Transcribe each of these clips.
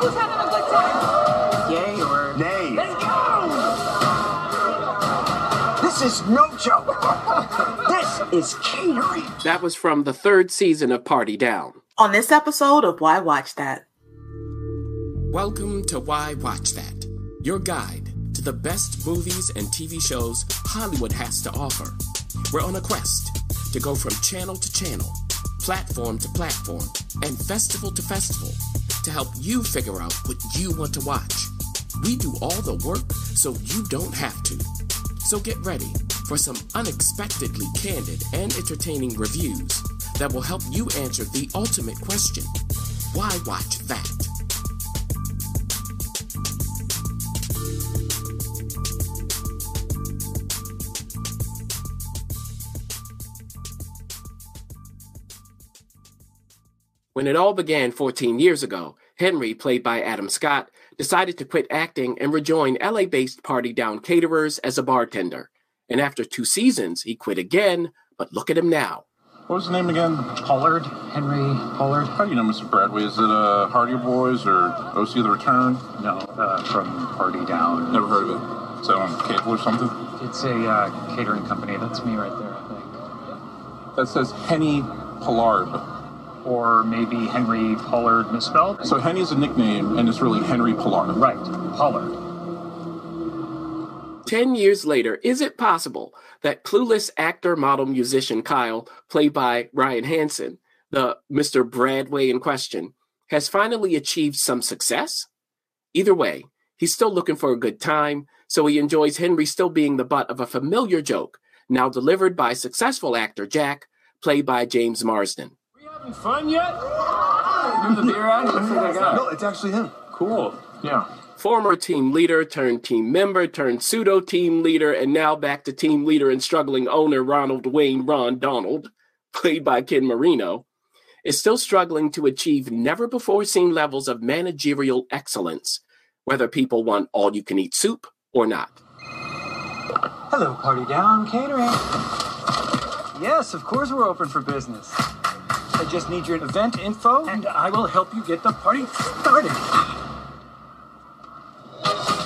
who's having a good time? Yay or nay? Let's go! This is no joke. this is catering. That was from the third season of Party Down. On this episode of Why Watch That. Welcome to Why Watch That, your guide to the best movies and TV shows Hollywood has to offer. We're on a quest to go from channel to channel, platform to platform, and festival to festival to help you figure out what you want to watch. We do all the work so you don't have to. So get ready for some unexpectedly candid and entertaining reviews that will help you answer the ultimate question why watch that? When it all began 14 years ago, Henry, played by Adam Scott, decided to quit acting and rejoin LA based Party Down Caterers as a bartender. And after two seasons, he quit again, but look at him now. What was his name again? Pollard, Henry Pollard. How do you know Mr. Bradway? Is it uh, Hardy Boys or OC The Return? No, uh, from Party Down. Never heard of it. Is that on cable or something? It's a uh, catering company. That's me right there, I think. That says Henny Pollard. Or maybe Henry Pollard misspelled. So Henny is a nickname, and it's really Henry Pollard. Right, Pollard. Ten years later, is it possible that clueless actor, model, musician Kyle, played by Ryan Hansen, the Mr. Bradway in question, has finally achieved some success? Either way, he's still looking for a good time, so he enjoys Henry still being the butt of a familiar joke, now delivered by successful actor Jack, played by James Marsden. Having fun yet? You're the beer ad? Looks like I got No, it's actually him. Cool. Yeah. Former team leader turned team member turned pseudo team leader, and now back to team leader and struggling owner Ronald Wayne Ron Donald, played by Ken Marino, is still struggling to achieve never before seen levels of managerial excellence, whether people want all you can eat soup or not. Hello, Party Down Catering. Yes, of course we're open for business. I just need your event info, and I will help you get the party started.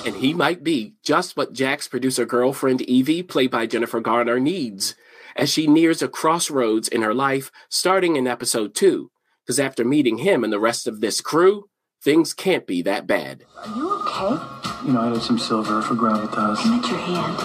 And he might be just what Jack's producer girlfriend Evie, played by Jennifer Garner, needs as she nears a crossroads in her life starting in episode two. Because after meeting him and the rest of this crew, things can't be that bad. Are you okay? You know, I had some silver for gravitas. Commit your hand.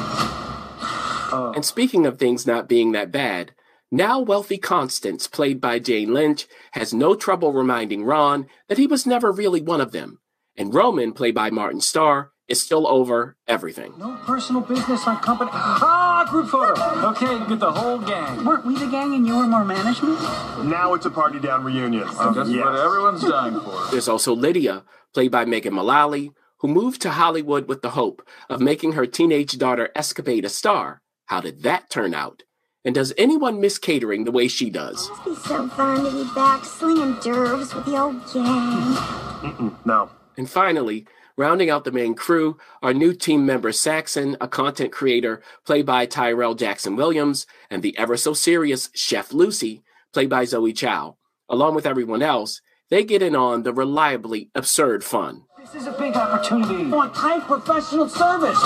And speaking of things not being that bad, now wealthy Constance, played by Jane Lynch, has no trouble reminding Ron that he was never really one of them. And Roman, played by Martin Starr, is still over everything. No personal business on company. Ah, group photo. Okay, you get the whole gang. Weren't we the gang and you were more management? Now it's a party down reunion. That's Yes. what everyone's dying for. There's also Lydia, played by Megan Mullally, who moved to Hollywood with the hope of making her teenage daughter Escapade a star. How did that turn out? And does anyone miss catering the way she does? Must be so fun to be back slinging derves with the old gang. Mm-mm, no. And finally, rounding out the main crew, our new team member Saxon, a content creator played by Tyrel Jackson Williams, and the ever so serious Chef Lucy, played by Zoe Chao. Along with everyone else, they get in on the reliably absurd fun. This is a big opportunity. On time professional service.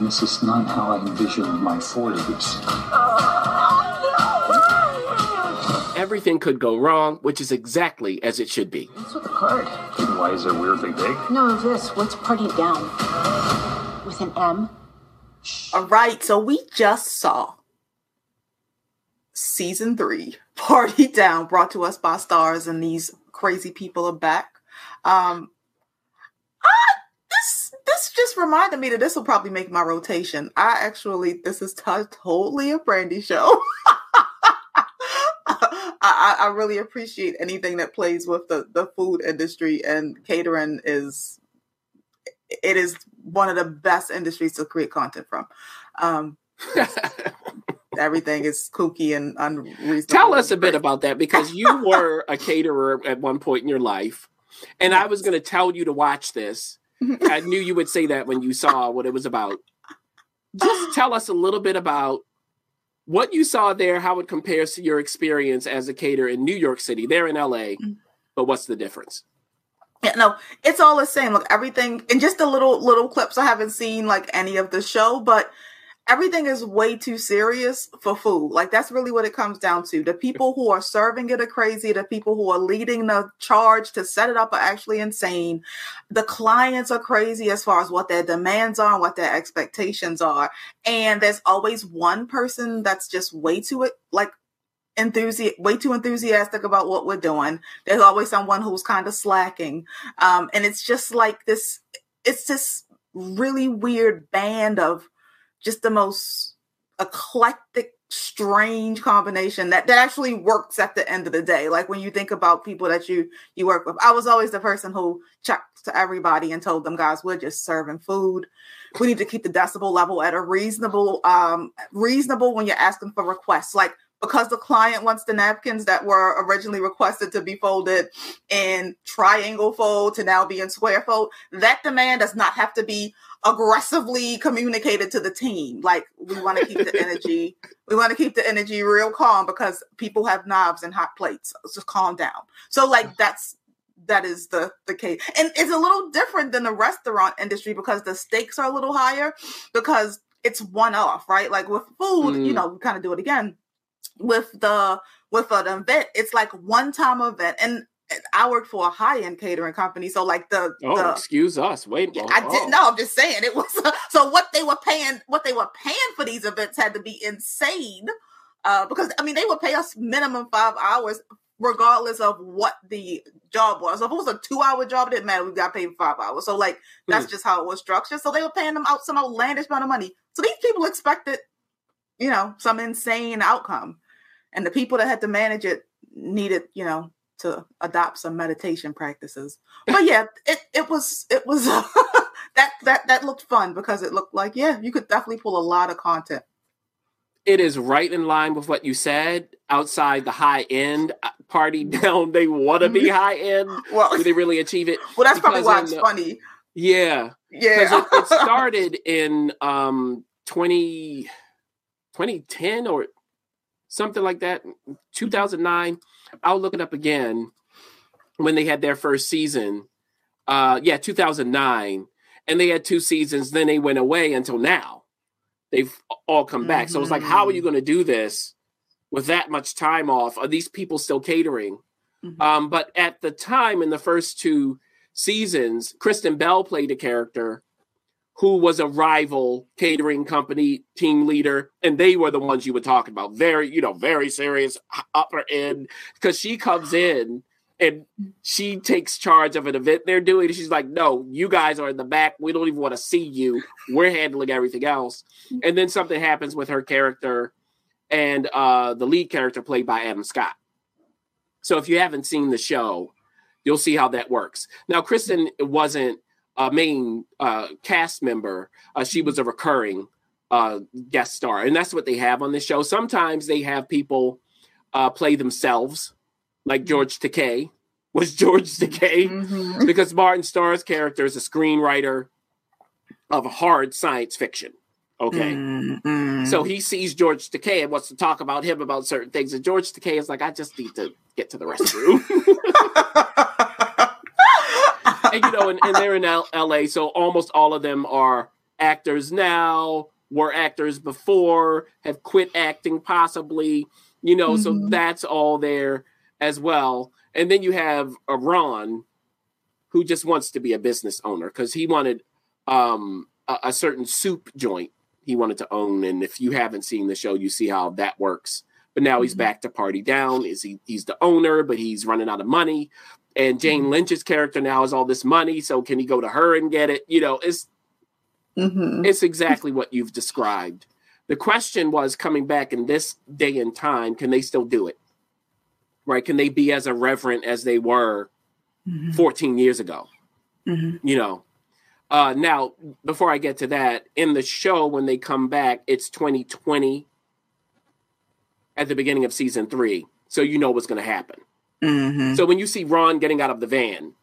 This is not how I envisioned my 40s. Everything could go wrong, which is exactly as it should be. What's with the card? Why is it weirdly big? No, this. What's party down? With an M? All right, so we just saw season three, Party Down, brought to us by Starz, and these crazy people are back. Um, I, this just reminded me that this will probably make my rotation. I actually, this is t- totally a Brandy show. I, I really appreciate anything that plays with the, the food industry and catering is it is one of the best industries to create content from. Um, everything is kooky and unreasonable. Tell us a bit about that because you were a caterer at one point in your life, and I was going to tell you to watch this. I knew you would say that when you saw what it was about. Just tell us a little bit about what you saw there, how it compares to your experience as a caterer in New York City. They're in LA, mm-hmm. but what's the difference? Yeah, no, it's all the same. Look, everything and just the little little clips. I haven't seen like any of the show, but everything is way too serious for food. Like that's really what it comes down to. The people who are serving it are crazy. The people who are leading the charge to set it up are actually insane. The clients are crazy as far as what their demands are and what their expectations are. And there's always one person that's just way too like enthusiastic, way too enthusiastic about what we're doing. There's always someone who's kind of slacking. Um, and it's just like this, it's this really weird band of just the most eclectic strange combination that, that actually works at the end of the day. Like when you think about people that you you work with i was always the person who checked to everybody and told them guys we're just serving food. We need to keep the decibel level at a reasonable um reasonable when you're asking for requests. Like because the client wants the napkins that were originally requested to be folded in triangle fold to now be in square fold, that demand does not have to be aggressively communicated to the team. Like we want to keep the energy, we want to keep the energy real calm because people have knives and hot plates. So just calm down. So like that's that is the the case and it's a little different than the restaurant industry because the stakes are a little higher because it's one off right like with food mm. you know we kind of do it again with the with an event, it's like one time event. And I worked for a high end catering company, so like the oh, the, excuse us, wait, yeah, I didn't know. I'm just saying it was uh, so what they were paying, what they were paying for these events had to be insane, uh, because I mean they would pay us minimum five hours regardless of what the job was. So if it was a two hour job, it didn't matter. We got paid five hours. So like that's mm. just how it was structured. So they were paying them out some outlandish amount of money. So these people expected, you know, some insane outcome and the people that had to manage it needed you know to adopt some meditation practices. But yeah it, it was it was uh, that that that looked fun because it looked like yeah you could definitely pull a lot of content. It is right in line with what you said. Outside the high end uh, party down they want to be mm-hmm. high end. Well do they really achieve it? well that's probably why it's the, funny. Yeah. Yeah. It, it started in um 20 2010 or something like that, 2009. I'll look it up again when they had their first season. Uh, yeah, 2009. And they had two seasons, then they went away until now. They've all come back. Mm-hmm. So it's like, how are you mm-hmm. going to do this with that much time off? Are these people still catering? Mm-hmm. Um, but at the time, in the first two seasons, Kristen Bell played a character who was a rival catering company team leader, and they were the ones you were talking about. Very, you know, very serious upper end because she comes in and she takes charge of an event they're doing. She's like, "No, you guys are in the back. We don't even want to see you. We're handling everything else." And then something happens with her character and uh, the lead character played by Adam Scott. So if you haven't seen the show, you'll see how that works. Now, Kristen wasn't a main uh, cast member. Uh, she was a recurring uh, guest star, and that's what they have on the show. Sometimes they have people uh, play themselves, like mm-hmm. George Takei was George Takei, mm-hmm. because Martin Starr's character is a screenwriter of hard science fiction. Okay. Mm-hmm. So he sees George Takei and wants to talk about him about certain things. And George Takei is like, I just need to get to the restroom. and you know, and, and they're in L- L.A., so almost all of them are actors now, were actors before, have quit acting possibly, you know, mm-hmm. so that's all there as well. And then you have a Ron who just wants to be a business owner because he wanted um, a, a certain soup joint he wanted to own. And if you haven't seen the show, you see how that works. But now he's mm-hmm. back to party down. Is he? He's the owner, but he's running out of money and Jane mm-hmm. Lynch's character now has all this money, so can he go to her and get it? You know, it's mm-hmm. it's exactly what you've described. The question was coming back in this day and time, can they still do it? Right? Can they be as irreverent as they were mm-hmm. 14 years ago? Mm-hmm. You know. Uh, now, before I get to that, in the show when they come back, it's 2020 at the beginning of season three, so you know what's going to happen. Mm-hmm. So when you see Ron getting out of the van,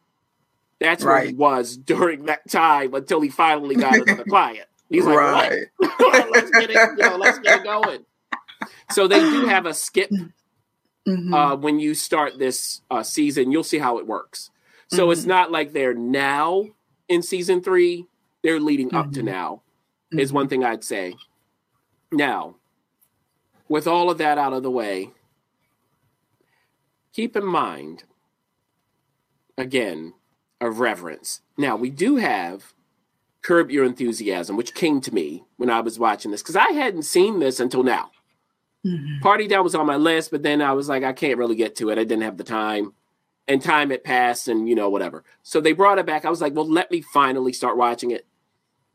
that's right. where he was during that time until he finally got another client. He's like, right. let's get it, you know, let's get it going. So they do have a skip mm-hmm. uh, when you start this uh, season. You'll see how it works. So it's not like they're now in season three, they're leading up to Mhm. now, is one thing I'd say. Now, with all of that out of the way, keep in mind, again, of reverence. Now, we do have Curb Your Enthusiasm, which came to me when I was watching this, because I hadn't seen this until now. Mm-hmm. Party Down was on my list, but then I was like, I can't really get to it. I didn't have the time. And time had passed and, you know, whatever. So they brought it back. I was like, well, let me finally start watching it.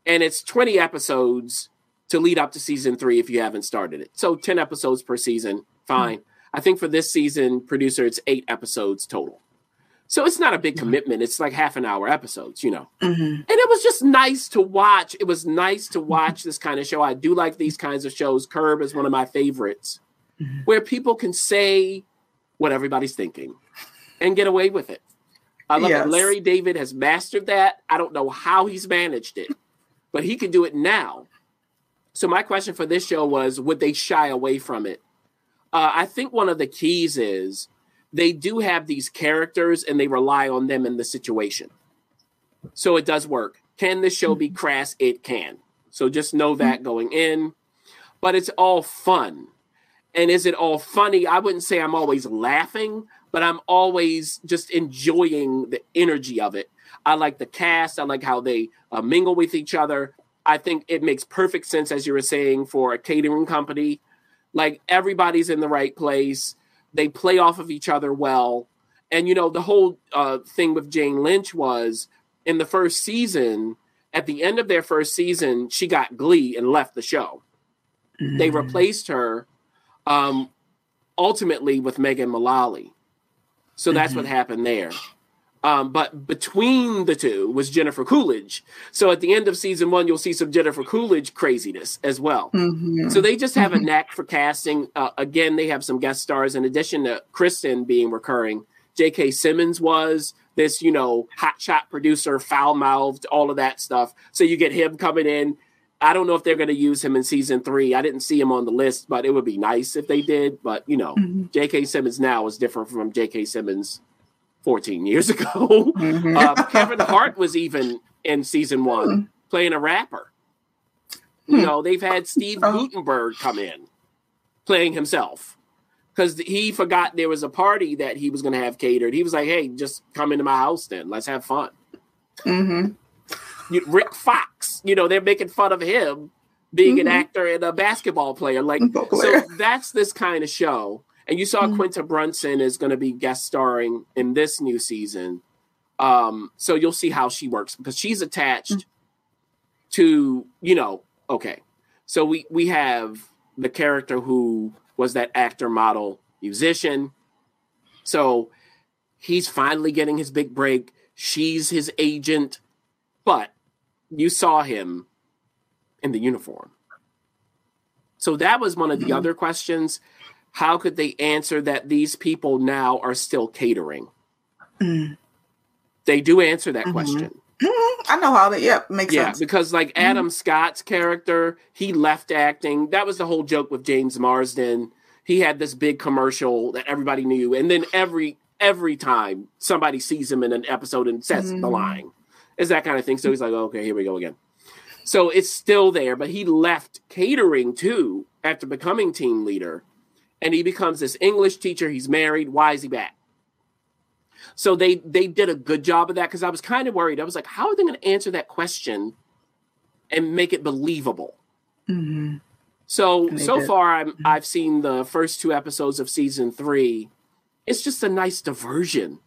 And it's 20 episodes to lead up to season three if you haven't started it. So 10 episodes per season, fine. Mm-hmm. I think for this season, producer, it's eight episodes total. So it's not a big commitment. It's like half an hour episodes, you know. Mm-hmm. And it was just nice to watch. It was nice to watch this kind of show. I do like these kinds of shows. Curb is one of my favorites, where people can say what everybody's thinking and get away with it. I love Yes. that Larry David has mastered that. I don't know how he's managed it, but he can do it now. So my question for this show was: Would they shy away from it? Uh, I think one of the keys is they do have these characters and they rely on them in the situation. So it does work. Can this show be crass? It can. So just know that going in. But it's all fun. And is it all funny? I wouldn't say I'm always laughing, but I'm always just enjoying the energy of it. I like the cast. I like how they uh, mingle with each other. I think it makes perfect sense, as you were saying, for a catering company. Like everybody's in the right place. They play off of each other well. And, you know, the whole uh, thing with Jane Lynch was in the first season, at the end of their first season, she got glee and left the show. They replaced her um, ultimately with Megan Mullally. So that's what happened there. Um, but between the two was Jennifer Coolidge. So at the end of season one, you'll see some Jennifer Coolidge craziness as well. Mm-hmm. So they just have a knack for casting. Uh, again, they have some guest stars in addition to Kristen being recurring. J.K. Simmons was this, you know, hotshot producer, foul mouthed, all of that stuff. So you get him coming in. I don't know if they're going to use him in season three. I didn't see him on the list, but it would be nice if they did. But you know, J.K. Simmons now is different from J.K. Simmons 14 years ago. Uh, Kevin Hart was even in season one playing a rapper. You know, they've had Steve Guttenberg come in playing himself because he forgot there was a party that he was going to have catered. He was like, "Hey, just come into my house, then let's have fun." Mm-hmm. You, Rick Fox, you know, they're making fun of him being an actor and a basketball player. Like, player. so that's this kind of show. And you saw mm-hmm. Quinta Brunson is going to be guest starring in this new season. Um, so you'll see how she works because she's attached mm-hmm. to, you know, okay. So we we have the character who was that actor, model, musician. So he's finally getting his big break. She's his agent, but you saw him in the uniform. So that was one of the mm-hmm. other questions. How could they answer that these people now are still catering? Mm. They do answer that mm-hmm. question. Mm-hmm. I know how that. Yep, makes Yeah, sense. because like mm-hmm. Adam Scott's character, he left acting. That was the whole joke with James Marsden. He had this big commercial that everybody knew, and then every every time somebody sees him in an episode and says the Mhm. line, is that kind of thing. So he's like, okay, here we go again. So it's still there, but he left catering too after becoming team leader, and he becomes this English teacher. He's married. Why is he back? So they they did a good job of that because I was kind of worried. I was like, how are they going to answer that question and make it believable? Mm-hmm. So so did. far, I'm, I've seen the first two episodes of season three. It's just a nice diversion.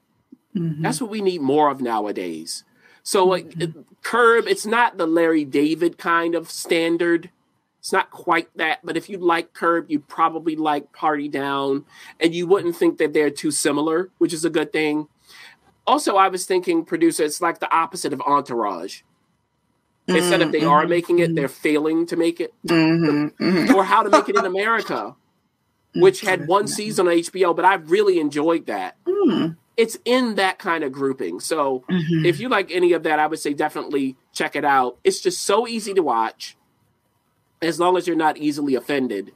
Mm-hmm. That's what we need more of nowadays. So like it- Curb, it's not the Larry David kind of standard. It's not quite that, but if you like Curb, you'd probably like Party Down, and you wouldn't think that they're too similar, which is a good thing. Also, I was thinking, producer, it's like the opposite of Entourage. Instead of they are mm-hmm, making it, they're mm-hmm. failing to make it, mm-hmm, mm-hmm. or How to Make It in America, which had one season on HBO, but I really enjoyed that. Mm. It's in that kind of grouping. So if you like any of that, I would say definitely check it out. It's just so easy to watch, as long as you're not easily offended,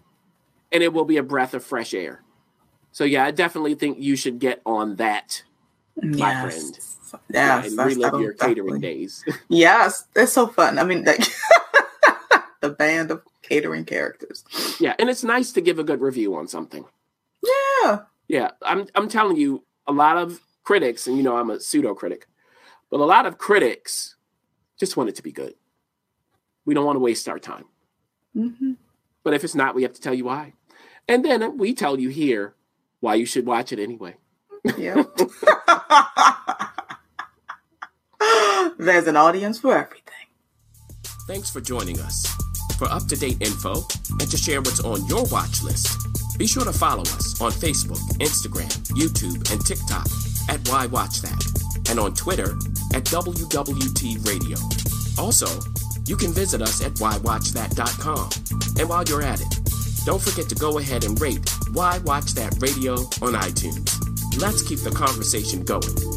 and it will be a breath of fresh air. So yeah, I definitely think you should get on that my Yes. friend. Yes, and relive your catering days. Yes, it's so fun. I mean, like, the band of catering characters. yeah, and it's nice to give a good review on something. Yeah. Yeah, I'm I'm telling you, a lot of critics, and you know I'm a pseudo critic, but a lot of critics just want it to be good. We don't want to waste our time. Hmm But if it's not, we have to tell you why. And then we tell you here why you should watch it anyway. Yeah. There's an audience for everything. Thanks for joining us. For up to date info and to share what's on your watch list, be sure to follow us on Facebook, Instagram, YouTube, and TikTok at Why Watch That, and on Twitter at WWT Radio. Also, you can visit us at whywatchthat.com. And while you're at it, don't forget to go ahead and rate Why Watch That Radio on iTunes. Let's keep the conversation going.